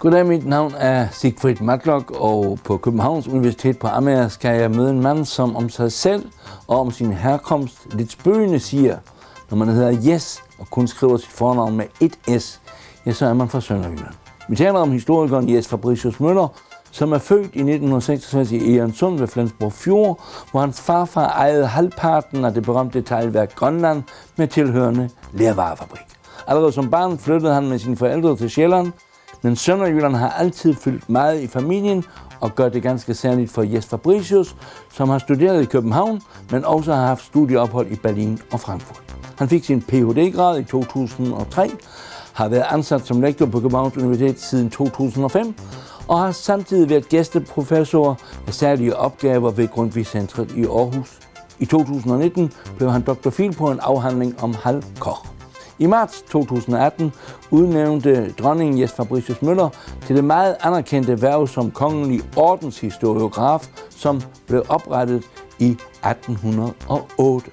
Goddag, mit navn er Sigfrid Matlock, og på Københavns Universitet på Amager skal jeg møde en mand, som om sig selv og om sin herkomst lidt spøgende siger, når man hedder Yes og kun skriver sit fornavn med et S, ja, så er man fra Sønderjylland. Vi taler om historikeren Jes Fabricius Møller, som er født i 1966 i Egernsund ved Flensborg Fjord, hvor hans farfar ejede halvparten af det berømte teglværk Grønland med tilhørende lærvarefabrik. Allerede som barn flyttede han med sine forældre til Sjælland, men Sønderjylland har altid fyldt meget i familien og gør det ganske særligt for Jes Fabricius, som har studeret i København, men også har haft studieophold i Berlin og Frankfurt. Han fik sin Ph.D.-grad i 2003, har været ansat som lektor på Københavns Universitet siden 2005, og har samtidig været gæsteprofessor af særlige opgaver ved Grundtvig Centret i Aarhus. I 2019 blev han doktorfil på en afhandling om Hal Koch. I marts 2018 udnævnte dronningen Jes Fabricius Møller til det meget anerkendte værv som kongelig ordenshistoriograf, som blev oprettet i 1808.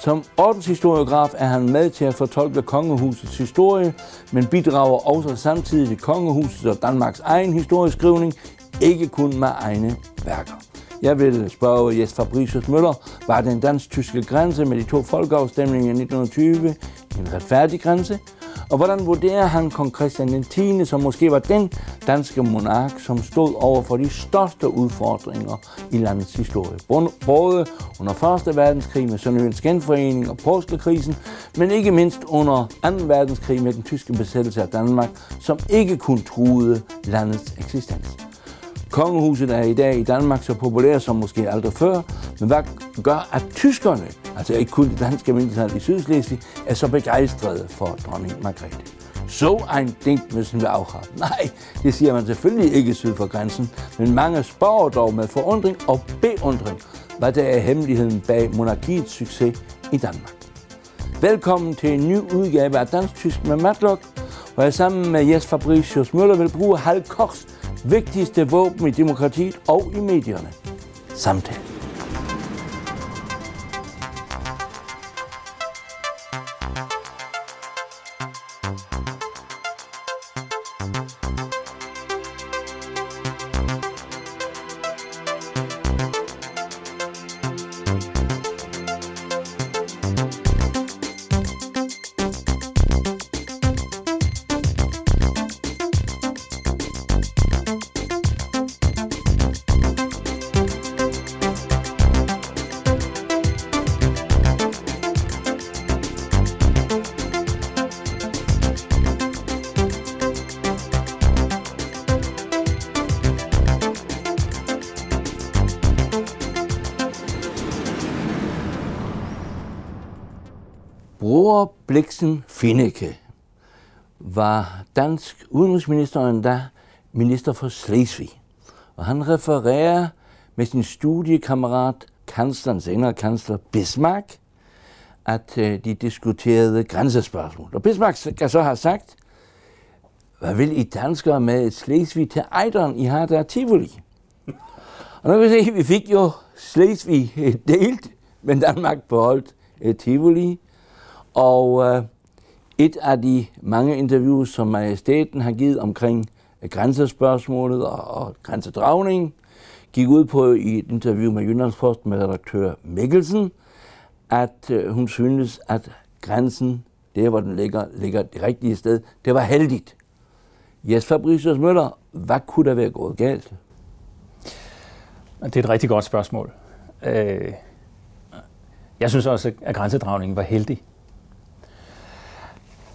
Som ordenshistoriograf er han med til at fortolke kongehusets historie, men bidrager også samtidig til kongehusets og Danmarks egen historieskrivning, ikke kun med egne værker. Jeg vil spørge Jes Fabricius Møller, var den dansk-tyske grænse med de to folkeafstemninger i 1920 en retfærdig grænse? Og hvordan vurderer han kong Christian 10., som måske var den danske monark, som stod over for de største udfordringer i landets historie? Både under 1. verdenskrig med Sønderjyllands genforening og påskekrisen, men ikke mindst under 2. verdenskrig med den tyske besættelse af Danmark, som ikke kun truede landets eksistens. Kongehuset er i dag i Danmark så populært som måske aldrig før, men hvad gør, at tyskerne, altså ikke kun det danske mindretal i Sydslesvig, er så begejstrede for dronning Margrethe? Så ein Ding müssen wir auch haben. Nej, det siger man selvfølgelig ikke syd for grænsen, men mange spørger dog med forundring og beundring, hvad der er hemmeligheden bag monarkiets succes i Danmark. Velkommen til en ny udgave af Dansk Tysk med Matlock, hvor jeg sammen med Jes Fabricius Møller vil bruge Hal Kochs vigtigste våben i demokratiet og i medierne. Samtale. Bror Bliksen Finneke var dansk udenrigsminister og endda minister for Slesvig. Og han refererer med sin studiekammerat, kansleren, senere kansler Bismarck, at øh, de diskuterede grænsespørgsmål. Og Bismarck kan så have sagt, hvad vil I danskere med Slesvig til Ejderen? I har der Tivoli. Og nu kan vi se, at vi fik jo Slesvig øh, delt, men Danmark beholdt øh, Tivoli. Og øh, et af de mange interviews, som majestæten har givet omkring øh, grænsespørgsmålet og, og grænsedragning, gik ud på i et interview med Jyllandsposten med redaktør Mikkelsen, at øh, hun synes, at grænsen, der hvor den ligger, ligger det rigtige sted, det var heldigt. Jes Fabricius Møller, hvad kunne der være gået galt? Det er et rigtig godt spørgsmål. Øh, jeg synes også, at grænsedragningen var heldig.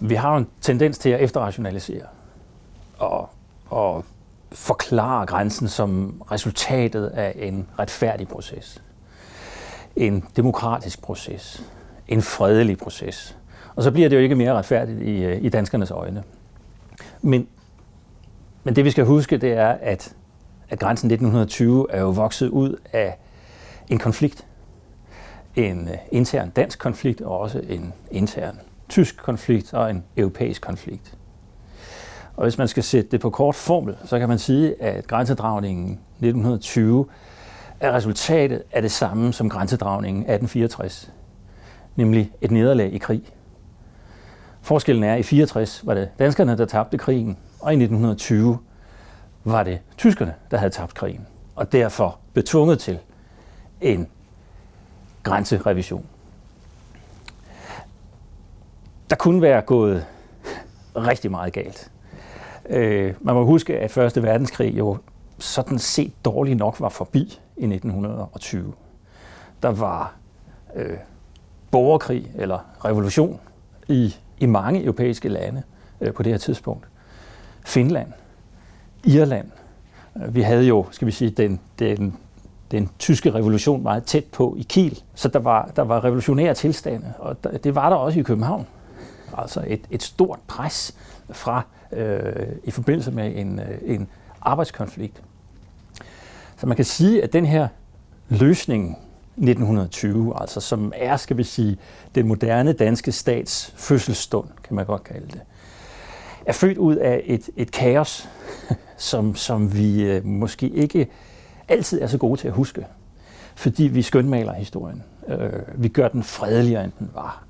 Vi har en tendens til at efterrationalisere og, og forklare grænsen som resultatet af en retfærdig proces, en demokratisk proces, en fredelig proces. Og så bliver det jo ikke mere retfærdigt i, øh, i danskernes øjne. Men, men det vi skal huske, det er, at, at grænsen 1920 er jo vokset ud af en konflikt. En øh, intern dansk konflikt og også en intern tysk konflikt og en europæisk konflikt. Og hvis man skal sætte det på kort formel, så kan man sige, at grænsedragningen 1920 er resultatet af det samme som grænsedragningen 1864, nemlig et nederlag i krig. Forskellen er, at i 64 var det danskerne, der tabte krigen, og i 1920 var det tyskerne, der havde tabt krigen, og derfor betvunget til en grænserevision. Der kunne være gået rigtig meget galt. Øh, man må huske, at Første Verdenskrig jo sådan set dårligt nok var forbi i 1920. Der var øh, borgerkrig eller revolution i, i mange europæiske lande øh, på det her tidspunkt. Finland, Irland. Øh, vi havde jo, skal vi sige, den, den, den tyske revolution meget tæt på i Kiel, så der var, der var revolutionære tilstande, og det var der også i København. Altså et, et stort pres fra øh, i forbindelse med en, øh, en arbejdskonflikt. Så man kan sige, at den her løsning 1920, altså som er, skal vi sige, den moderne danske stats fødselsstund, kan man godt kalde det, er født ud af et, et kaos, som, som vi øh, måske ikke altid er så gode til at huske, fordi vi skønmaler historien. Øh, vi gør den fredeligere, end den var.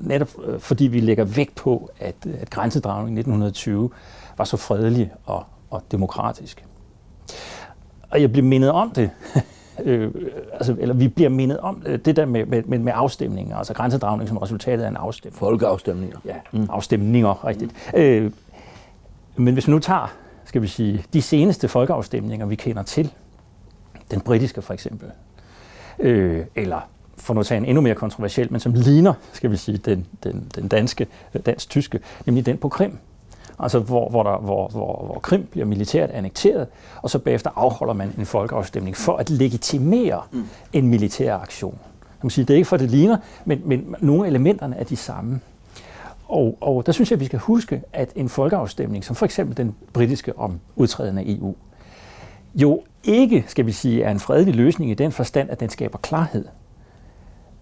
Netop øh, fordi vi lægger vægt på, at, at grænsedragningen i 1920 var så fredelig og, og demokratisk. Og jeg bliver mindet om det, øh, altså, eller vi bliver mindet om det der med, med, med afstemninger, altså grænsedragning som resultatet af en afstemning. Folkeafstemninger. Ja, mm. afstemninger, rigtigt. Mm. Øh, men hvis vi nu tager, skal vi sige, de seneste folkeafstemninger, vi kender til, den britiske for eksempel, øh, eller for nu at tage en endnu mere kontroversiel, men som ligner, skal vi sige, den, den, den danske, dansk-tyske, nemlig den på Krim. Altså hvor, hvor, der, hvor, hvor, hvor Krim bliver militært annekteret, og så bagefter afholder man en folkeafstemning for at legitimere mm. en militær aktion. Man sige, det er ikke for, det ligner, men, men nogle af elementerne er de samme. Og, og der synes jeg, at vi skal huske, at en folkeafstemning, som for eksempel den britiske om udtræden af EU, jo ikke, skal vi sige, er en fredelig løsning i den forstand, at den skaber klarhed.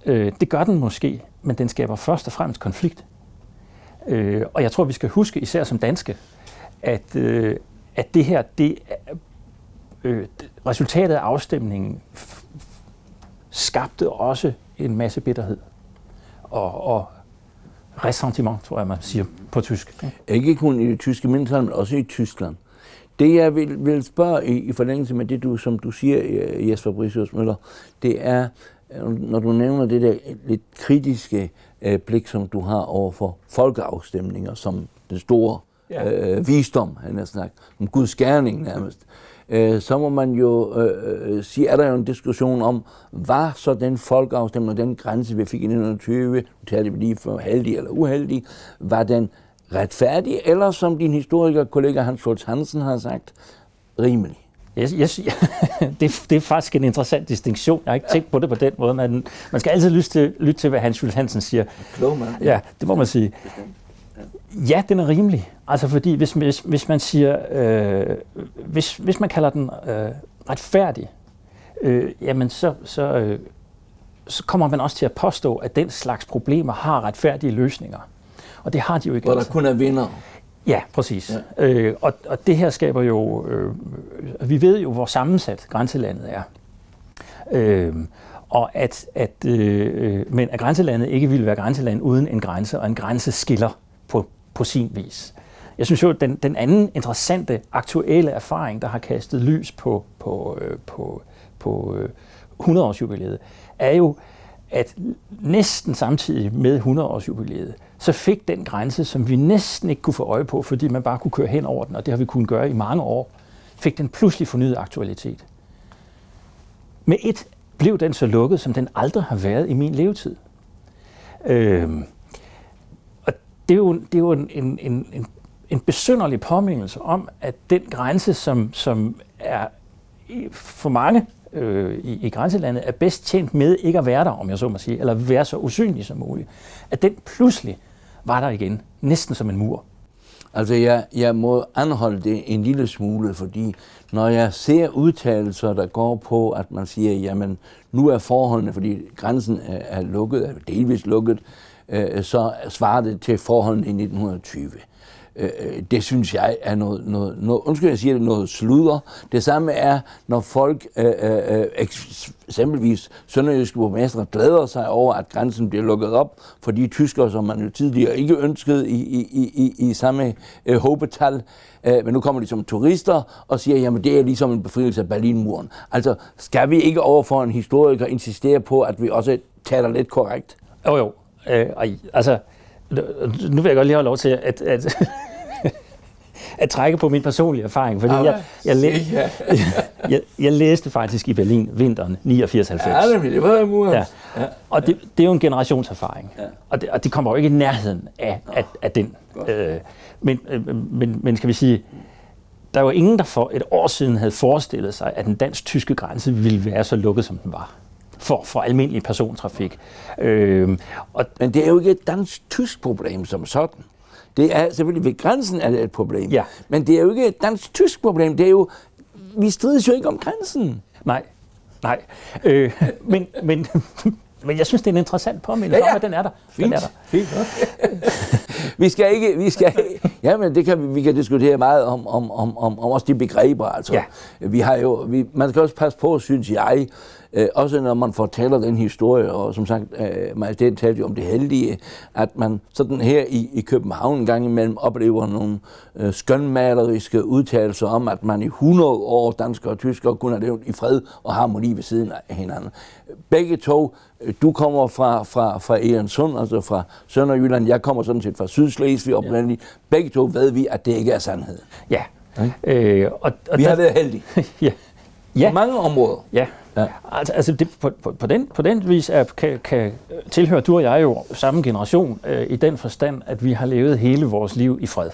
Øh, det gør den måske, men den skaber først og fremmest konflikt. Øh, og jeg tror, vi skal huske, især som danske, at, øh, at det her, det øh, resultatet af afstemningen skabte også en masse bitterhed og, og ressentiment, tror jeg, man siger på tysk. Ikke kun i det tyske mindretal, men også i Tyskland. Det jeg vil, vil spørge i, i forlængelse med det, du, som du siger, Jesper Brisius Møller, det er, når du nævner det der lidt kritiske øh, blik, som du har over for folkeafstemninger, som den store ja. øh, visdom, han har snakket, om Guds gerning nærmest, øh, så må man jo øh, øh, sige, er der jo en diskussion om, var så den folkeafstemning, den grænse, vi fik i 1920, nu talte vi lige for heldig eller uheldig, var den retfærdig, eller som din historiker kollega Hans Schultz Hansen har sagt, rimelig? Yes, yes, det, det er faktisk en interessant distinktion. Jeg har ikke tænkt på det på den måde, men man skal altid lytte til, lytte til hvad Hans Schultz Hansen siger. Klog mand. Ja, det må man sige. Ja, den er rimelig. Altså fordi hvis, hvis, hvis man siger, øh, hvis, hvis man kalder den øh, retfærdig, øh, jamen så, så, øh, så kommer man også til at påstå, at den slags problemer har retfærdige løsninger. Og det har de jo ikke Hvor der kun er vinder. Ja, præcis. Ja. Øh, og, og det her skaber jo, øh, vi ved jo, hvor sammensat grænselandet er. Øh, og at, at, øh, men at grænselandet ikke ville være grænseland uden en grænse, og en grænse skiller på, på sin vis. Jeg synes jo, at den, den anden interessante, aktuelle erfaring, der har kastet lys på, på, øh, på, på øh, 100-årsjubilæet, er jo, at næsten samtidig med 100-årsjubilæet, så fik den grænse, som vi næsten ikke kunne få øje på, fordi man bare kunne køre hen over den, og det har vi kunnet gøre i mange år, fik den pludselig fornyet aktualitet. Med et blev den så lukket, som den aldrig har været i min levetid. Øhm, og det er jo, det er jo en, en, en, en besynderlig påmindelse om, at den grænse, som, som er for mange øh, i, i grænselandet, er bedst tjent med ikke at være der, om jeg så må sige, eller være så usynlig som muligt, at den pludselig var der igen, næsten som en mur. Altså, jeg, jeg må anholde det en lille smule, fordi når jeg ser udtalelser, der går på, at man siger, jamen, nu er forholdene, fordi grænsen er, er lukket, er delvist lukket, øh, så svarer det til forholdene i 1920. Øh, øh, det synes jeg er noget, noget, noget, undskyld jeg siger det, noget sludder. Det samme er, når folk, øh, øh, øh eksempelvis sønderjyske borgmestre, glæder sig over, at grænsen bliver lukket op for de tyskere, som man jo tidligere ikke ønskede i, i, i, i i samme øh, håbetal. Øh, men nu kommer de som turister og siger, jamen det er ligesom en befrielse af Berlinmuren. Altså, skal vi ikke overfor en historiker insistere på, at vi også taler lidt korrekt? Jo, jo. Øh, altså, nu vil jeg godt lige have lov til at, at, at trække på min personlige erfaring, fordi jeg, jeg, læ, jeg, jeg læste faktisk i Berlin vinteren 89-90. Ja, det var muren. Ja. Ja. Og det, det er jo en generationserfaring, ja. og, det, og det kommer jo ikke i nærheden af, af, af den. Øh, men, øh, men, men skal vi sige, der var ingen, der for et år siden havde forestillet sig, at den dansk-tyske grænse ville være så lukket, som den var for, for almindelig persontrafik. Øh, og Men det er jo ikke et dansk-tysk problem som sådan. Det er selvfølgelig ved grænsen er det et problem. Ja. Men det er jo ikke et dansk-tysk problem. Det er jo, vi strides jo ikke om grænsen. Nej, nej. Øh, men, men, men jeg synes, det er en interessant påmindelse ja, ja. om, at den er der. Fint. Den er der. Fint. vi skal ikke, vi skal, ja, men det kan vi, vi kan diskutere meget om, om, om, om, om også de begreber. Altså, ja. vi har jo, vi, man skal også passe på, synes jeg, Øh, også når man fortæller den historie, og som sagt, øh, majestæt talte jo om det heldige, at man sådan her i, i København en gang imellem oplever nogle øh, skønmaleriske udtalelser om, at man i 100 år, danskere og tyskere, kunne have levet i fred og harmoni ved siden af hinanden. Begge to, øh, du kommer fra, fra, fra Egernsund, altså fra Sønderjylland, jeg kommer sådan set fra Sydslesvig oprindeligt. Ja. Begge to ved vi, at det ikke er sandhed. Ja. Øh, og, og vi der, har været heldige. ja. Ja. På mange områder. Ja, Ja. Altså, altså det, på, på, på, den, på den vis er, kan, kan tilhøre du og jeg jo samme generation øh, i den forstand, at vi har levet hele vores liv i fred.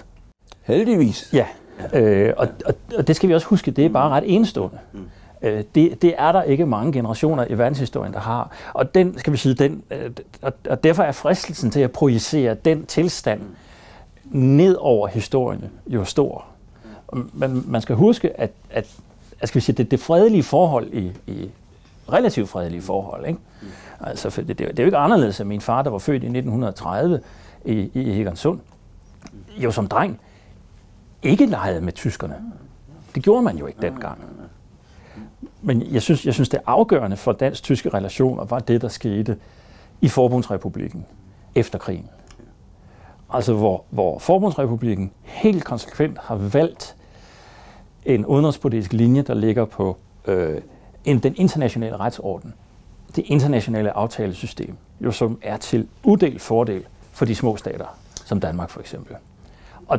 Heldigvis. Ja, øh, og, og, og det skal vi også huske, det er bare ret enestående. Mm. Øh, det, det er der ikke mange generationer i verdenshistorien, der har. Og den, skal vi sige, den, øh, og, og derfor er fristelsen til at projicere den tilstand ned over historien jo stor. Men man skal huske, at, at skal vi sige, det, det fredelige forhold i, i relativt fredelige forhold. Ikke? Altså, for det, det, det er jo ikke anderledes, at min far, der var født i 1930 i, i Hegersund, jo som dreng, ikke legede med tyskerne. Det gjorde man jo ikke dengang. Men jeg synes, jeg synes det afgørende for dansk-tyske relationer var det, der skete i Forbundsrepublikken efter krigen. Altså hvor, hvor Forbundsrepublikken helt konsekvent har valgt en udenrigspolitisk linje, der ligger på øh, en, den internationale retsorden, det internationale aftalesystem, jo som er til uddelt fordel for de små stater, som Danmark for eksempel. Og,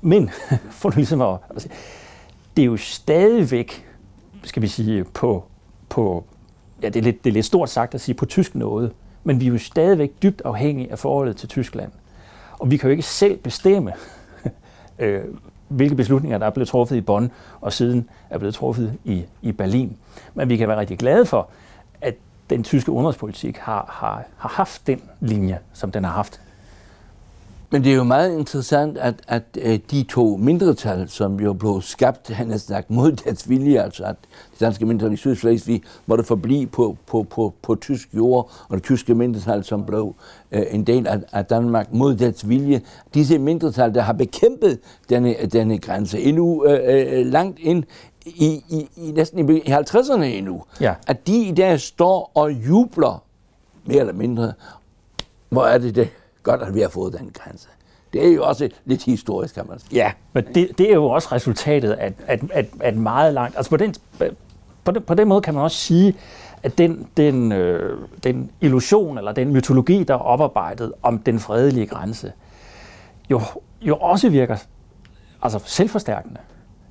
men, for ligesom at, altså, det er jo stadigvæk, skal vi sige, på, på ja, det er, lidt, det er lidt stort sagt at sige på tysk noget, men vi er jo stadigvæk dybt afhængige af forholdet til Tyskland. Og vi kan jo ikke selv bestemme, øh, hvilke beslutninger, der er blevet truffet i Bonn, og siden er blevet truffet i, i Berlin. Men vi kan være rigtig glade for, at den tyske udenrigspolitik har, har, har haft den linje, som den har haft men det er jo meget interessant, at, at øh, de to mindretal, som jo blev skabt, han har sagt, mod deres vilje, altså at det danske mindretal i Sydslesvig måtte forblive på, på, på, på tysk jord, og det tyske mindretal, som blev øh, en del af, af Danmark mod deres vilje. Disse mindretal, der har bekæmpet denne, denne grænse endnu øh, øh langt ind i, i, i næsten i 50'erne endnu, ja. at de i dag står og jubler, mere eller mindre, hvor er det det? Godt, at vi har fået den grænse. Det er jo også lidt historisk, kan man sige. Ja, men det, det er jo også resultatet af, at, at, at meget langt... Altså på den, på, den, på den måde kan man også sige, at den, den, øh, den illusion eller den mytologi, der er oparbejdet om den fredelige grænse, jo, jo også virker altså selvforstærkende.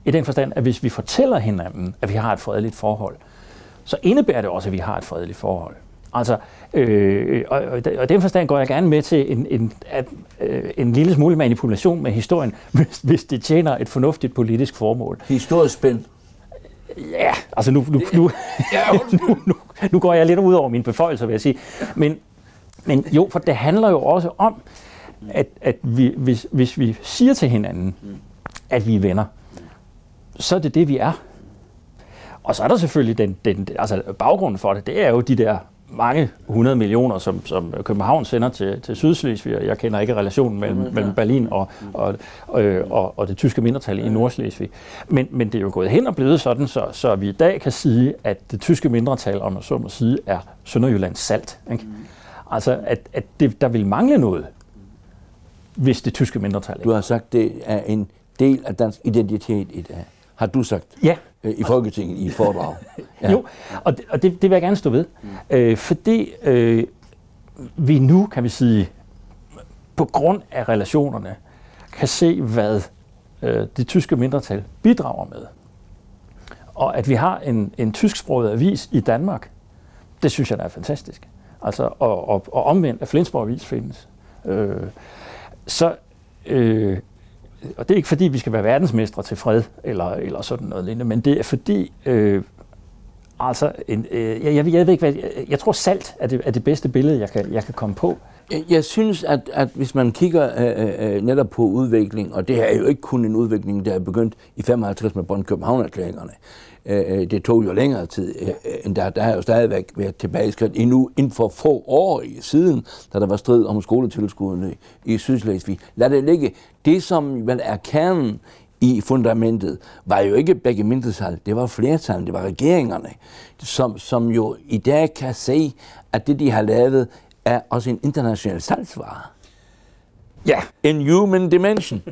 I den forstand, at hvis vi fortæller hinanden, at vi har et fredeligt forhold, så indebærer det også, at vi har et fredeligt forhold. Altså, øh, og, og den forstand går jeg gerne med til en, en, at, øh, en lille smule manipulation med historien, hvis, hvis det tjener et fornuftigt politisk formål. Historisk spændt. Ja, altså nu, nu, nu, nu, nu, nu går jeg lidt ud over mine beføjelser, vil jeg sige. Men, men jo, for det handler jo også om, at, at vi, hvis, hvis vi siger til hinanden, at vi er venner, så er det det, vi er. Og så er der selvfølgelig den, den altså baggrunden for det, det er jo de der mange 100 millioner, som, som København sender til, til Sydslesvig. Jeg kender ikke relationen mellem, mellem Berlin og, og, og, og, og det tyske mindretal i Nordslesvig. Men, men det er jo gået hen og blevet sådan, så, så vi i dag kan sige, at det tyske mindretal, om man så må sige, er Sønderjyllands salt. Ikke? Mm. Altså, at, at det, der vil mangle noget, hvis det tyske mindretal ikke. Du har sagt, det er en del af dansk identitet i dag. Har du sagt? Ja. Øh, I Folketinget, i et foredrag. Ja. jo, og det, og det, det vil jeg gerne stå ved. Mm. Øh, fordi øh, vi nu, kan vi sige, på grund af relationerne, kan se, hvad øh, det tyske mindretal bidrager med. Og at vi har en, en tysksproget avis i Danmark, det synes jeg, der er fantastisk. Altså, og, og, og omvendt, at Flensborg Avis findes. Øh, så, øh, og det er ikke fordi, vi skal være verdensmestre til fred, eller, eller sådan noget lignende, men det er fordi, øh, altså, en, øh, jeg, jeg, jeg ved ikke hvad, jeg, jeg tror salt er det, er det bedste billede, jeg kan, jeg kan komme på. Jeg, synes, at, at hvis man kigger øh, øh, netop på udvikling, og det her er jo ikke kun en udvikling, der er begyndt i 55 med Bonn København-erklæringerne, Øh, øh, det tog jo længere tid, øh, end der, der har jo stadigvæk været tilbageskridt endnu inden for få år siden, da der var strid om skoletilskuddene i Sydslesvig. Lad det ligge. Det, som vel er kernen i fundamentet, var jo ikke begge mindretal, det var flertal, det var regeringerne, som, som jo i dag kan se, at det, de har lavet, er også en international salgsvare. Ja. En human dimension.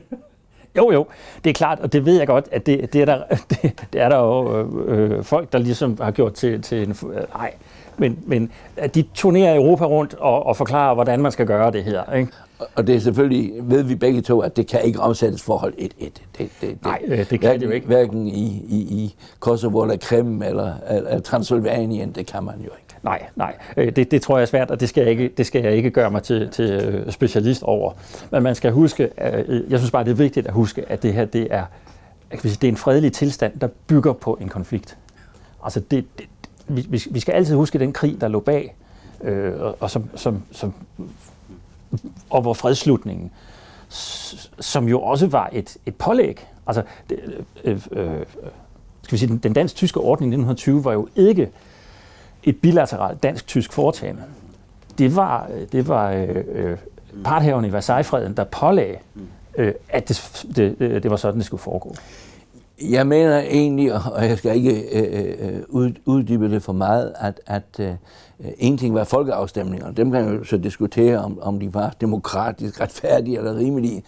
Jo, jo, det er klart, og det ved jeg godt, at det, det, er, der, det, det er der jo øh, folk, der ligesom har gjort til, til en... Øh, nej, men, men de turnerer Europa rundt og, og forklarer, hvordan man skal gøre det her. Ikke? Og det er selvfølgelig, ved vi begge to, at det kan ikke omsættes forhold 1-1. Det, det, det, Nej, øh, det kan det jo ikke. Hverken i, i, i Kosovo eller Krim eller, eller Transylvanien, det kan man jo ikke. Nej, nej. Øh, det, det tror jeg er svært, og det skal jeg ikke, det skal jeg ikke gøre mig til, til øh, specialist over. Men man skal huske, jeg synes bare, det er vigtigt at huske, at det her det er, det er en fredelig tilstand, der bygger på en konflikt. Altså det, det, vi, vi skal altid huske den krig, der lå bag, øh, og, som, som, som, og hvor fredslutningen, som jo også var et, et pålæg. Altså, det, øh, øh, skal vi sige, den, den dansk-tyske ordning i 1920 var jo ikke et bilateralt dansk-tysk foretagende. Det var, det var øh, øh parthaverne i Versailles-freden, der pålagde, øh, at det, det, det var sådan, det skulle foregå. Jeg mener egentlig, og jeg skal ikke øh, øh uddybe det for meget, at, at øh, øh en ting var folkeafstemninger. Dem kan jo så diskutere, om, om de var demokratisk retfærdige eller rimelige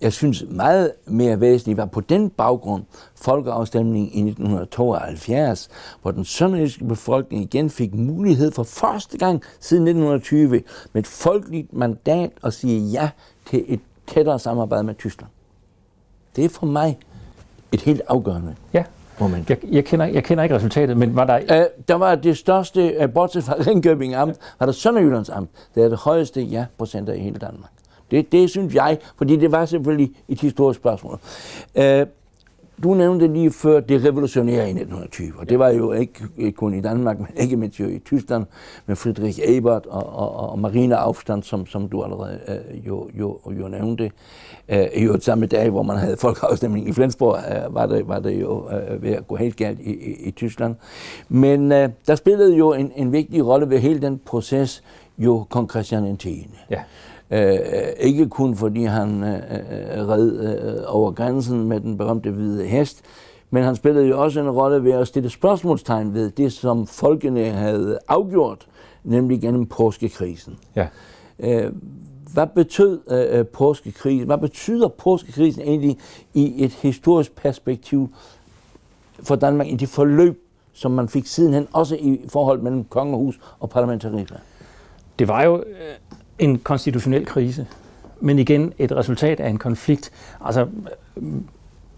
jeg synes meget mere væsentligt var på den baggrund folkeafstemningen i 1972, hvor den sønderjyske befolkning igen fik mulighed for første gang siden 1920 med et folkeligt mandat at sige ja til et tættere samarbejde med Tyskland. Det er for mig et helt afgørende ja. moment. Jeg, jeg, kender, jeg kender ikke resultatet, men var der... Uh, der var det største, uh, bortset fra Ringkøbing Amt, var der Sønderjyllands Amt. Det er det højeste ja-procenter i hele Danmark. Det, det synes jeg, fordi det var selvfølgelig et historisk spørgsmål. Uh, du nævnte lige før det revolutionære i 1920, og det var jo ikke, kun i Danmark, men ikke mindst jo i Tyskland, med Friedrich Ebert og, og, og Marina Aufstand, som, som du allerede uh, jo, jo, jo nævnte. Uh, jo samme dag, hvor man havde folkeafstemning i Flensborg, uh, var, det, var det jo uh, ved at gå helt galt i, i, i Tyskland. Men uh, der spillede jo en, en vigtig rolle ved hele den proces, jo kong Christian 10. Ja. Øh, ikke kun fordi han øh, øh, red øh, over grænsen med den berømte hvide hest, men han spillede jo også en rolle ved at stille spørgsmålstegn ved det, som folkene havde afgjort, nemlig gennem påskekrisen. Ja. Øh, hvad betød øh, påskekrisen? Hvad betyder påskekrisen egentlig i et historisk perspektiv for Danmark i det forløb, som man fik sidenhen, også i forhold mellem kongehus og parlamentarisme? Det var jo en konstitutionel krise, men igen et resultat af en konflikt. Altså,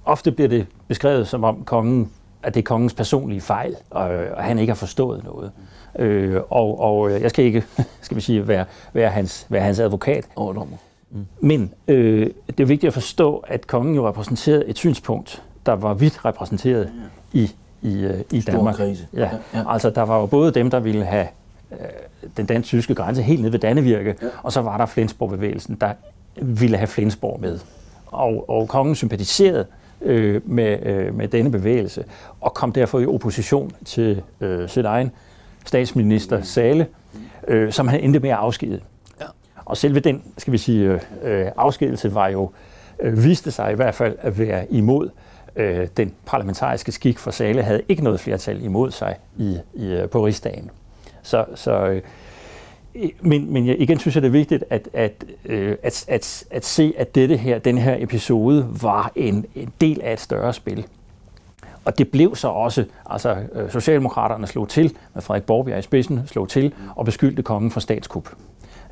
ofte bliver det beskrevet som om kongen, at det er kongens personlige fejl, og, og han ikke har forstået noget. Øh, og, og jeg skal ikke, skal vi sige, være, være, hans, være hans advokat. Overdommer. Mm. Men øh, det er vigtigt at forstå, at kongen jo repræsenterede et synspunkt, der var vidt repræsenteret i, i, øh, i Danmark. Krise. Ja. Ja, ja. Altså, der var jo både dem, der ville have øh, den dansk-tyske grænse helt ned ved Dannevirke, ja. og så var der Flensborg-bevægelsen, der ville have Flensborg med. Og, og kongen sympatiserede øh, med, øh, med denne bevægelse, og kom derfor i opposition til øh, sin egen statsminister Sale, øh, som han endte med at afskede. Ja. Og selve den, skal vi sige, øh, afskedelse var jo, øh, viste sig i hvert fald at være imod øh, den parlamentariske skik, for Sale havde ikke noget flertal imod sig i, i, øh, på rigsdagen. Så, så øh, men, men jeg, igen synes jeg, det er vigtigt at, at, øh, at, at, at se, at dette her, den her episode var en, en del af et større spil. Og det blev så også, altså øh, Socialdemokraterne slog til, med Frederik Borgbjerg i spidsen, slog til og beskyldte kongen for statskup.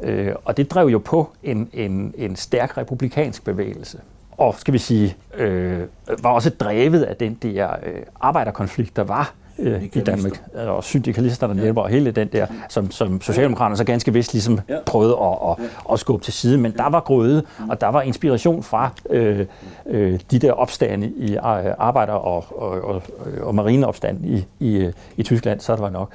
Øh, og det drev jo på en, en, en stærk republikansk bevægelse. Og skal vi sige, øh, var også drevet af den der øh, arbejderkonflikt, der var øh, i Danmark, og syndikalisterne ja. hjælper, og hele den der, som, som Socialdemokraterne så ganske vist ligesom ja. prøvede at, at, at, at skubbe til side. Men der var grøde, og der var inspiration fra øh, øh, de der opstande i øh, arbejder- og, og, og, og marineopstand i, i, i Tyskland, så det var nok.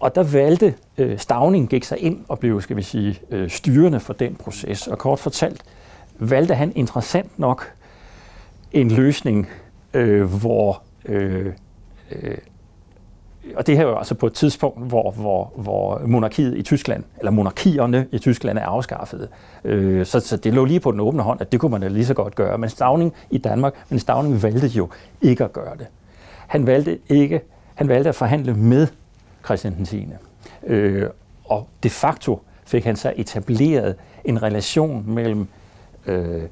Og der valgte øh, Stavning gik sig ind og blev, skal vi sige, øh, styrende for den proces. Og kort fortalt valgte han interessant nok en løsning, øh, hvor øh, øh, og det her er jo altså på et tidspunkt, hvor, hvor, hvor monarkiet i Tyskland, eller monarkierne i Tyskland er afskaffet. Øh, så, så det lå lige på den åbne hånd, at det kunne man da lige så godt gøre. Men Stavning i Danmark, men Stavning valgte jo ikke at gøre det. Han valgte ikke, han valgte at forhandle med Christian den 10. Øh, og de facto fik han så etableret en relation mellem øh,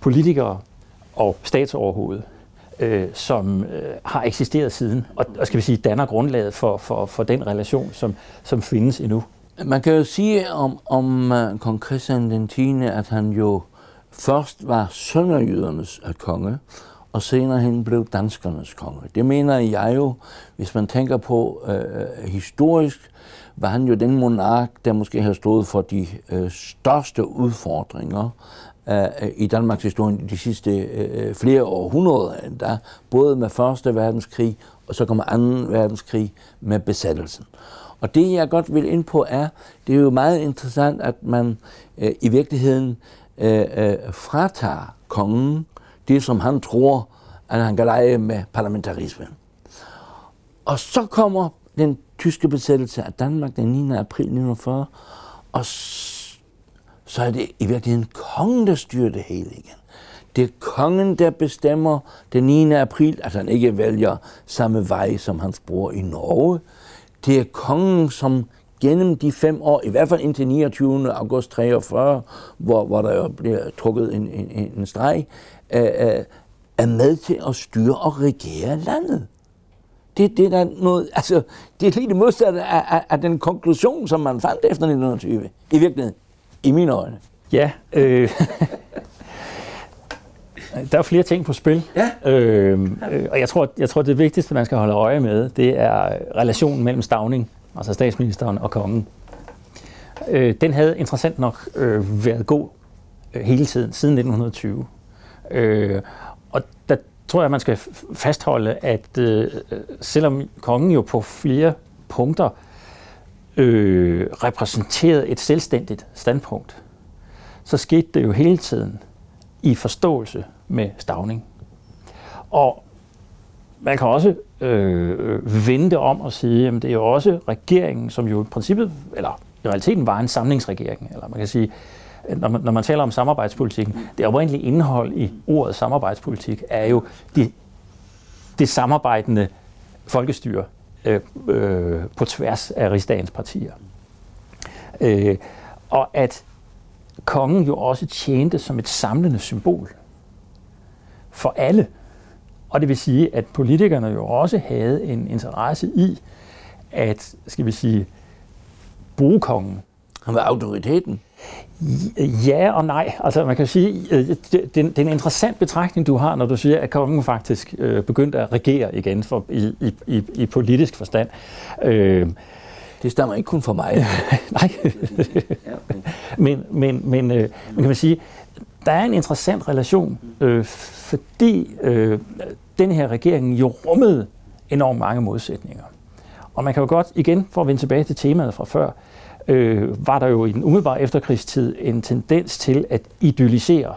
politikere og statsoverhovedet øh, som øh, har eksisteret siden, og, og skal vi sige, danner grundlaget for, for, for den relation, som, som findes endnu. Man kan jo sige om, om øh, kong Christian den 10., at han jo først var sønderjydernes øh, konge, og senere hen blev danskernes konge. Det mener jeg jo, hvis man tænker på øh, historisk, var han jo den monark, der måske har stået for de øh, største udfordringer i Danmarks historie de sidste øh, øh, flere århundreder endda, både med Første Verdenskrig, og så kommer Anden Verdenskrig med besættelsen. Og det, jeg godt vil ind på, er, det er jo meget interessant, at man øh, i virkeligheden øh, øh, fratager kongen det, som han tror, at han kan lege med parlamentarismen. Og så kommer den tyske besættelse af Danmark den 9. april 1940, og så er det i virkeligheden kongen, der styrer det hele igen. Det er kongen, der bestemmer den 9. april, at han ikke vælger samme vej som hans bror i Norge. Det er kongen, som gennem de fem år, i hvert fald indtil 29. august 43, hvor, hvor der jo bliver trukket en, en, en streg, øh, øh, er med til at styre og regere landet. Det, det, er noget, altså, det er lige det modsatte af, af, af den konklusion, som man fandt efter 1920, i virkeligheden i mine øjne. Ja, øh, der er flere ting på spil. Ja. Øh, øh, og jeg tror, jeg tror, det vigtigste, man skal holde øje med, det er relationen mellem Stavning, altså statsministeren og kongen. Øh, den havde interessant nok øh, været god øh, hele tiden, siden 1920. Øh, og der tror jeg, man skal fastholde, at øh, selvom kongen jo på flere punkter øh, Øh, repræsenterede et selvstændigt standpunkt, så skete det jo hele tiden i forståelse med Stavning. Og man kan også øh, vende om og sige, at det er jo også regeringen, som jo i princippet, eller i realiteten var en samlingsregering, eller man kan sige, når man, når man taler om samarbejdspolitikken, det oprindelige indhold i ordet samarbejdspolitik er jo det, det samarbejdende folkestyre, øh, øh, på tværs af rigsdagens partier. Øh, og at kongen jo også tjente som et samlende symbol for alle. Og det vil sige, at politikerne jo også havde en interesse i at, skal vi sige, bruge kongen. Han var autoriteten. Ja og nej. Altså man kan sige, øh, det, det, er en interessant betragtning, du har, når du siger, at kongen faktisk øh, begyndte at regere igen for, i, i, i, i politisk forstand. Øh, det stammer ikke kun for mig. nej. men, men, men øh, man kan man sige, der er en interessant relation, øh, fordi øh, den her regering jo rummede enormt mange modsætninger. Og man kan jo godt, igen for at vende tilbage til temaet fra før, øh, øh, var der jo i den umiddelbare efterkrigstid en tendens til at idyllisere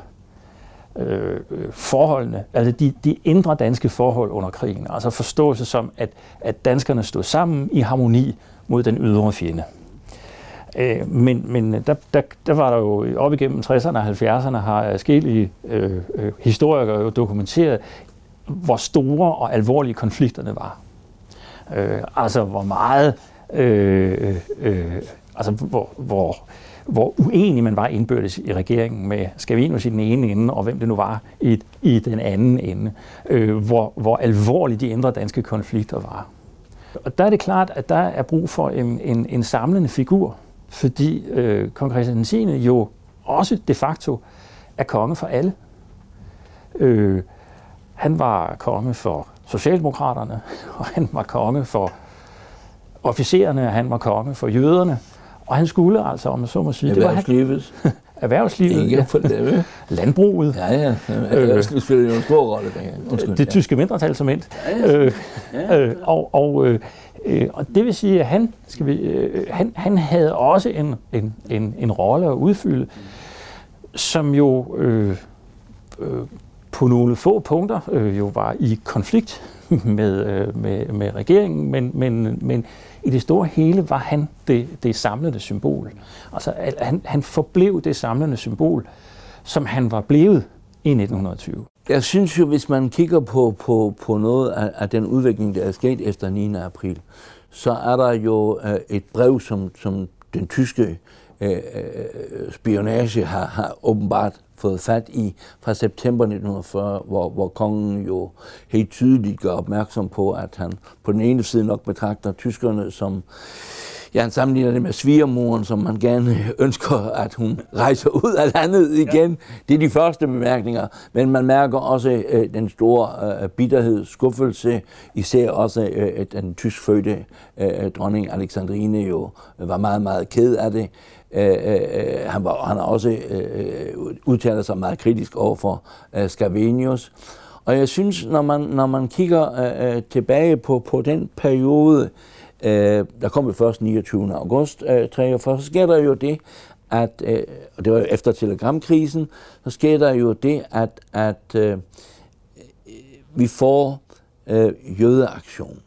øh, øh, forholdene, altså de, de indre danske forhold under krigen, altså forståelse som, at, at danskerne stod sammen i harmoni mod den ydre fjende. Øh, men men der, der, der var der jo op igennem 60'erne og 70'erne har forskellige øh, øh, historikere jo dokumenteret, hvor store og alvorlige konflikterne var. Øh, altså hvor meget, øh, øh, øh altså hvor, hvor, hvor uenig man var indbyrdes i regeringen med Scavenius i den ene ende, og hvem det nu var i, i den anden ende. Øh, hvor, hvor alvorlige de indre danske konflikter var. Og der er det klart, at der er brug for en, en, en samlende figur, fordi øh, kong Christian 10. jo også de facto er konge for alle. Øh, han var konge for Socialdemokraterne, og han var konge for officererne, og han var konge for jøderne. Og han skulle altså, om man så må sige... Erhvervslivet. Det var han, erhvervslivet. Ikke for det. Landbruget. Ja, ja. Erhvervslivet spiller jo en stor rolle. Undskyld, det ja. tyske mindretal som endt. Ja, ja. Øh, ja. Øh, og, og, øh, og det vil sige, at han, skal vi, øh, han, han havde også en, en, en, en rolle at udfylde, som jo øh, øh, på nogle få punkter øh, jo var i konflikt med, øh, med, med regeringen, men, men, men i det store hele var han det, det samlende symbol. Altså, han, han forblev det samlende symbol, som han var blevet i 1920. Jeg synes jo, hvis man kigger på, på, på noget af, af den udvikling, der er sket efter 9. april, så er der jo øh, et brev, som, som den tyske øh, øh spionage har, har åbenbart fået fat i fra september 1940, hvor, hvor kongen jo helt tydeligt gør opmærksom på, at han på den ene side nok betragter tyskerne som Ja, han sammenligner det med svigermoren, som man gerne ønsker, at hun rejser ud af landet igen. Ja. Det er de første bemærkninger. Men man mærker også øh, den store øh, bitterhed, skuffelse. Især også øh, den tyskfødte øh, dronning Alexandrine jo var meget, meget ked af det. Øh, øh, han, var, han har også øh, udtalt sig meget kritisk over for øh, Scavenius. Og jeg synes, når man, når man kigger øh, tilbage på, på den periode, øh, der kom jo først 29. august øh, 43, så sker der jo det, at, øh, og det var jo efter telegramkrisen, så sker der jo det, at, at øh, vi får øh, jødeaktion.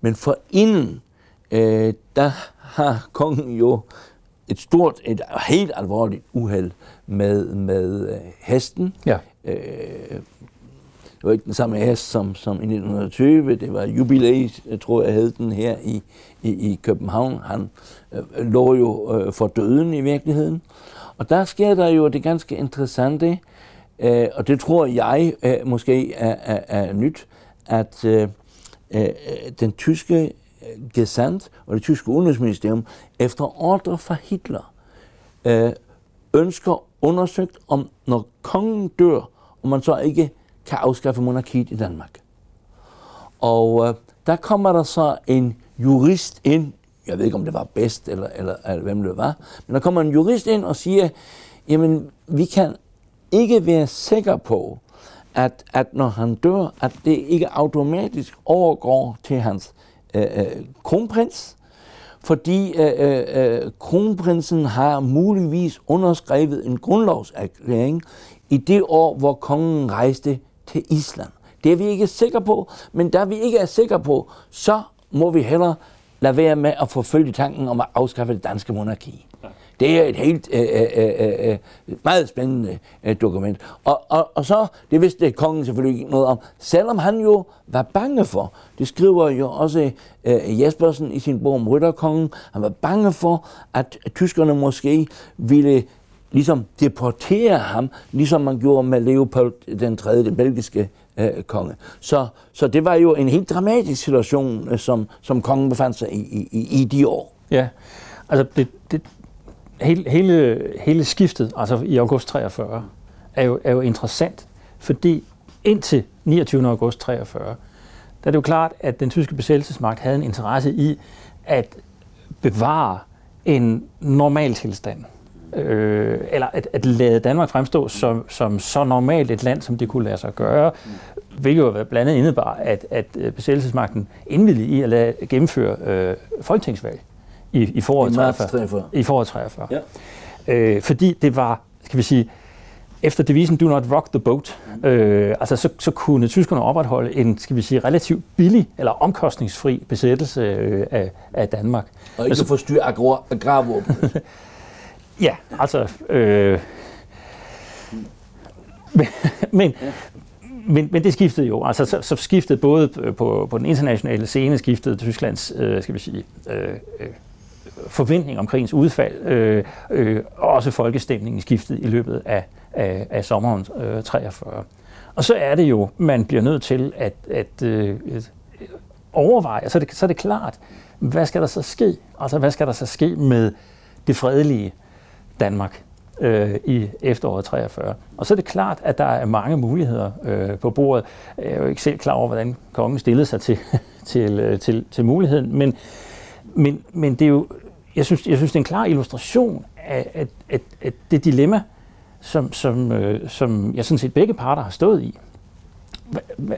Men for inden, øh, der har kongen jo et stort, et helt alvorligt uheld med, med øh, hesten. Ja. Øh, det var ikke den samme hest som, som i 1920, det var jubilæet, jeg tror jeg hed den her i, i, i København. Han øh, lå jo øh, for døden i virkeligheden. Og der sker der jo det ganske interessante, øh, og det tror jeg øh, måske er, er, er nyt, at øh, øh, den tyske øh, gesandt og det tyske udenrigsministerium efter ordre fra Hitler øh, ønsker undersøgt, om når kongen dør, om man så ikke kan afskaffe monarkiet i Danmark. Og øh, der kommer der så en jurist ind, jeg ved ikke om det var bedst eller, eller, eller hvem det var, men der kommer en jurist ind og siger, jamen vi kan ikke være sikre på, at, at når han dør, at det ikke automatisk overgår til hans øh, øh, kronprins, fordi øh, øh, øh kronprinsen har muligvis underskrevet en grundlovserklæring i det år, hvor kongen rejste til Island. Det er vi ikke sikre på, men da vi ikke er sikre på, så må vi heller lade være med at forfølge tanken om at afskaffe det danske monarki. Det er et helt øh, øh, øh, øh, meget spændende øh, dokument. Og, og, og så, det vidste kongen selvfølgelig ikke noget om, selvom han jo var bange for, det skriver jo også øh, Jespersen i sin bog om Rytterkongen, han var bange for, at tyskerne måske ville ligesom deportere ham, ligesom man gjorde med Leopold den 3., den belgiske øh, konge. Så, så det var jo en helt dramatisk situation, øh, som, som kongen befandt sig i, i, i de år. Ja, altså det, det, hele, hele, hele skiftet, altså i august 43, er jo, er jo interessant, fordi indtil 29. august 43, der er det jo klart, at den tyske besættelsesmagt havde en interesse i at bevare en normal tilstand. Øh, eller at, at lade Danmark fremstå som, som så normalt et land, som det kunne lade sig gøre, hvilket jo blandt andet indebar, at, at besættelsesmagten indvillige i at lade gennemføre øh, folketingsvalg i, i foråret 43. I foråret 43. Ja. Øh, fordi det var, skal vi sige, efter devisen Do not rock the boat, øh, altså så, så kunne tyskerne opretholde en, skal vi sige, relativt billig eller omkostningsfri besættelse øh, af, af Danmark. Og ikke altså, forstyrre agrarvåben. ja, altså... Øh, men, men, men, men det skiftede jo. Altså, så, så skiftede både på, på den internationale scene, skiftede Tysklands, øh, skal vi sige, øh, øh, forventning om krigens udfald, øh, øh, og også folkestemningen skiftede i løbet af, af, af sommeren øh, 43. Og så er det jo, man bliver nødt til at, at øh, overveje, så er, det, så er det klart, hvad skal der så ske? Altså, hvad skal der så ske med det fredelige Danmark? øh, i efteråret 43. Og så er det klart, at der er mange muligheder øh, på bordet. Jeg er jo ikke selv klar over, hvordan kongen stillede sig til, til, øh, til, til muligheden, men, men, men det er jo, jeg synes, jeg synes, det er en klar illustration af, at, at, at det dilemma, som, som, øh, som jeg sådan set begge parter har stået i.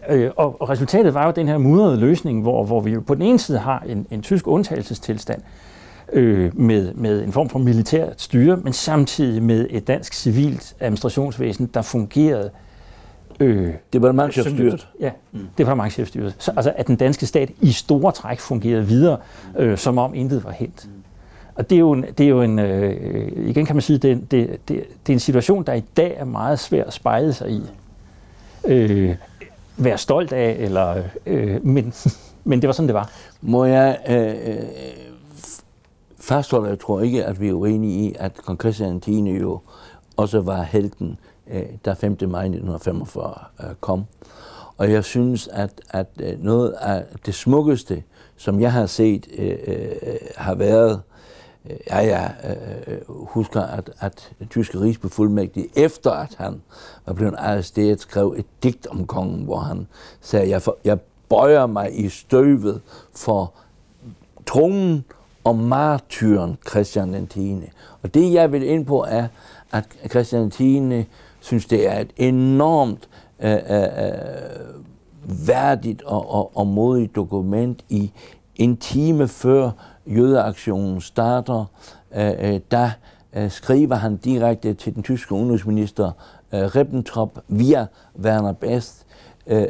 Øh, og, og resultatet var jo den her mudrede løsning, hvor, hvor vi jo på den ene side har en, en tysk undtagelsestilstand, øh, med, med en form for militært styre, men samtidig med et dansk civilt administrationsvæsen, der fungerede Øh, Departementchefstyret. Ja, mm. departementchefstyret. Så altså, at den danske stat i store træk fungerede videre, øh, som om intet var hent. Og det er jo en, det er jo en øh, igen kan man sige, det, det, det, det er en situation, der i dag er meget svær at spejle sig i. Øh, være stolt af, eller, øh, men, men det var sådan, det var. Må jeg øh, øh fastholder, jeg tror ikke, at vi er uenige i, at kong Christian 10. jo også var helten, der da 5. maj 1945 øh, kom. Og jeg synes, at, at øh, noget af det smukkeste, som jeg har set, har været, ja, jeg husker, at, at den tyske rigsbefuldmægtige, efter at han var blevet arresteret, skrev et digt om kongen, hvor han sagde, jeg, for, jeg bøjer mig i støvet for tronen om martyren Christian den 10. Og det jeg vil ind på er, at Christian den 10. synes, det er et enormt øh, øh, øh, værdigt og, og, og modigt dokument i en time før jødeaktionen starter, øh, øh, der øh, skriver han direkte til den tyske udenrigsminister øh, Ribbentrop via Werner Best, øh,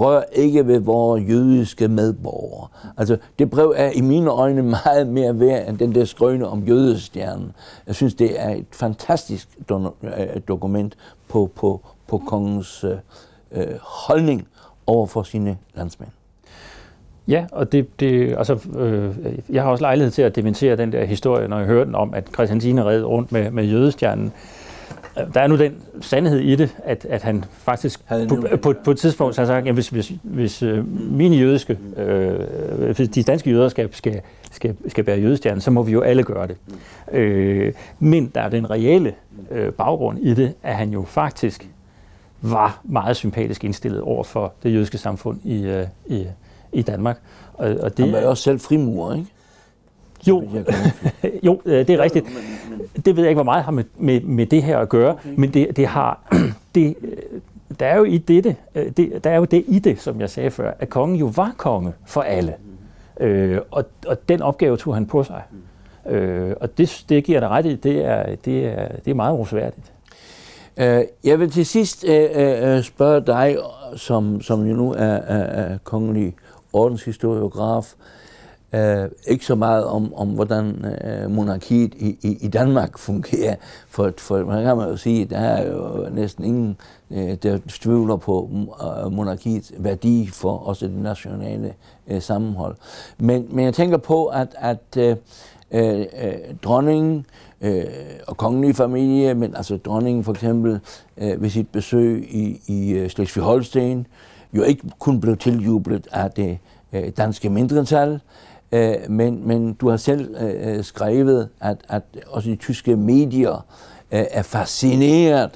rør ikke ved vores jødiske medborgere. Altså, det brev er i mine øjne meget mere værd end den der skrøne om jødestjernen. Jeg synes, det er et fantastisk øh, dokument på, på, på kongens øh, øh, holdning over for sine landsmænd. Ja, og det, det, altså, øh, jeg har også lejlighed til at dementere den der historie, når jeg hører den om, at Christian Tine red rundt med, med jødestjernen. Der er nu den sandhed i det, at, at han faktisk på, på, på et tidspunkt har sagt, at hvis, hvis, hvis øh, mine jødiske, øh, hvis de danske jøder skal, skal, skal, skal bære jødestjernen, så må vi jo alle gøre det. Øh, men der er den reelle øh, baggrund i det, at han jo faktisk var meget sympatisk indstillet over for det jødiske samfund i, øh, i, i Danmark. Og, og det, han var jo også selv frimurer, ikke? Jo, jo øh, det er rigtigt. Det ved jeg ikke, hvor meget har med, med, med det her at gøre, okay. men det, det har... Det, der er jo i dette, øh, det, der er jo det i det, som jeg sagde før, at kongen jo var konge for alle. Øh, og, og den opgave tog han på sig. Øh, og det, det giver dig ret i, det er, det er, det er meget rosværdigt. Øh, jeg vil til sidst uh, spørge dig, som, som jo nu er, er, er kongelig ordenshistoriograf, Øh, ikke så meget om, om hvordan øh, monarkiet i, i, i Danmark fungerer, for, for man kan man jo sige, at der er jo næsten ingen, øh, der tvivler på mm, øh, monarkiets værdi for også det nationale øh, sammenhold. Men, men jeg tænker på, at, at øh, øh, øh dronningen øh, og kongelige familie, men altså dronningen for eksempel øh, ved sit besøg i, i øh, Slesvig-Holsten, jo ikke kun blev tiljublet af det øh, danske mindretal, Øh, men, men du har selv øh, øh, skrevet, at, at også de tyske medier øh, er fascineret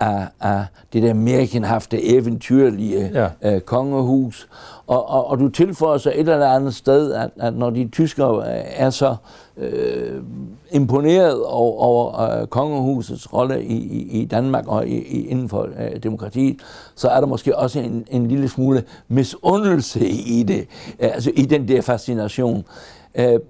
af, af det der mærkenhafte, eventyrlige ja. øh, kongehus. Og, og, og du tilføjer så et eller andet sted, at, at når de tyskere er så øh, imponeret over, over øh, kongehusets rolle i, i, i Danmark og i, i, inden for øh, demokratiet, så er der måske også en, en lille smule misundelse i det, øh, altså i den der fascination. Øh,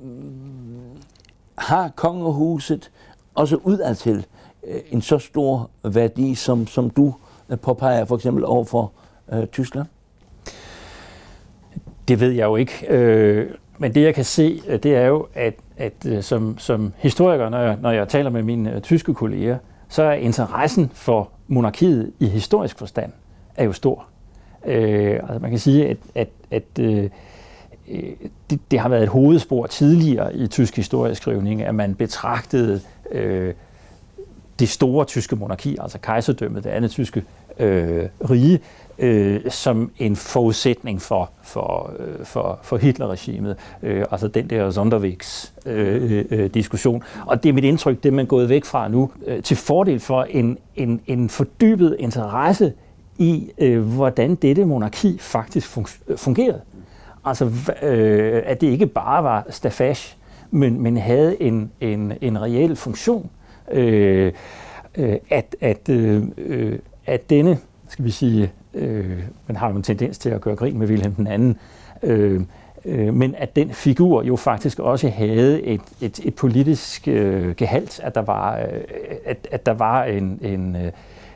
har kongehuset også udadtil øh, Øh, en så stor værdi, som, som du øh, påpeger for eksempel over for øh, Tyskland? Det ved jeg jo ikke. Øh, men det jeg kan se, øh, det er jo, at, at som, som historiker, når jeg, når jeg taler med mine tyske kolleger, så er interessen for monarkiet i historisk forstand er jo stor. Øh, altså man kan sige, at, at, at øh, det, det har været et hovedspor tidligere i tysk historieskrivning, at man betragtede øh, det store tyske monarki, altså kejserdømmet, det andet tyske øh, rige, øh, som en forudsætning for, for, øh, for, for Hitler-regimet. Øh, altså den der Sondervægs-diskussion. Øh, øh, øh og det er mit indtryk, det man er gået væk fra nu, øh, til fordel for en, en, en fordybet interesse i, øh, hvordan dette monarki faktisk øh, fungerede. Altså, øh, at det ikke bare var stafage, men, men havde en, en, en reel funktion. Øh, øh, at, at, øh, øh at denne, skal vi sige, øh, man har jo en tendens til at gøre grin med Wilhelm den anden, øh, øh, men at den figur jo faktisk også havde et, et, et politisk øh, gehalt, at der var, øh, at, at der var en, en,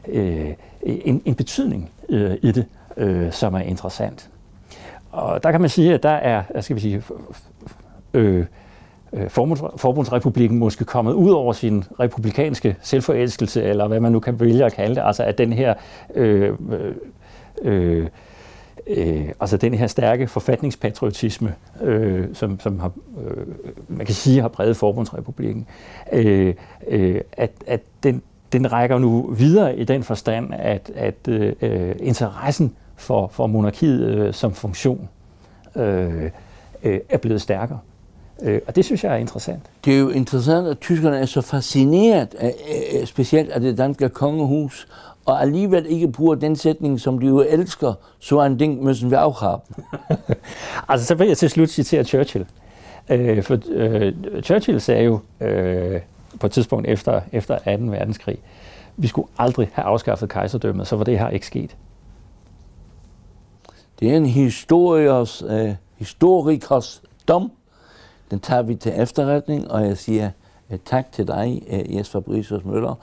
øh, en, en betydning øh, i det, øh, som er interessant. Og der kan man sige, at der er, skal vi sige, øh, Øh, Forbundsrepublikken måske kommet ud over sin republikanske selvforelskelse, eller hvad man nu kan vælge at kalde det, altså at den her øh, øh, øh, altså den her stærke forfatningspatriotisme, øh, som, som har, øh, man kan sige har præget Forbundsrepublikken, øh, øh, at, at den, den rækker nu videre i den forstand, at, at øh, interessen for, for monarkiet øh, som funktion øh, øh, er blevet stærkere. Øh, og det synes jeg er interessant. Det er jo interessant, at tyskerne er så fascineret af, specielt af det danske kongehus, og alligevel ikke bruger den sætning, som de jo elsker, så en ding müssen wir auch haben. altså, så vil jeg til slut citere Churchill. Øh, for øh, Churchill sagde jo øh, på et tidspunkt efter, efter 2. verdenskrig, vi skulle aldrig have afskaffet kejserdømmet, så var det her ikke sket. Det er en historikers, øh, historikers dom. Den tager vi til efterretning, og jeg siger, øh, tak til dig, øh, Jes Fabricius Møller.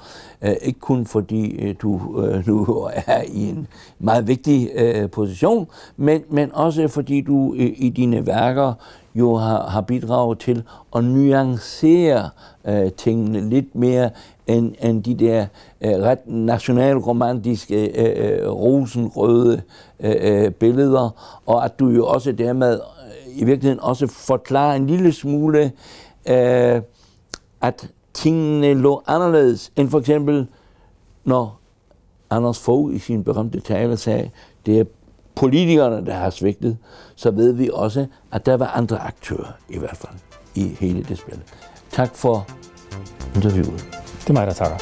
Øh, ikke kun fordi øh, du øh, nu er i en meget vigtig position, men, men også fordi du i dine værker jo har, har bidraget til at nuancere tingene lidt mere end, end de der ret nationalromantiske rosenrøde billeder, og at du jo også dermed i virkeligheden også forklare en lille smule øh, at tingene lå anderledes end for eksempel, når Anders Fogh i sin berømte tale sagde, det er politikerne, der har svigtet, så ved vi også, at der var andre aktører i hvert fald i hele det spil. Tak for interviewet. Det er mig, der takker.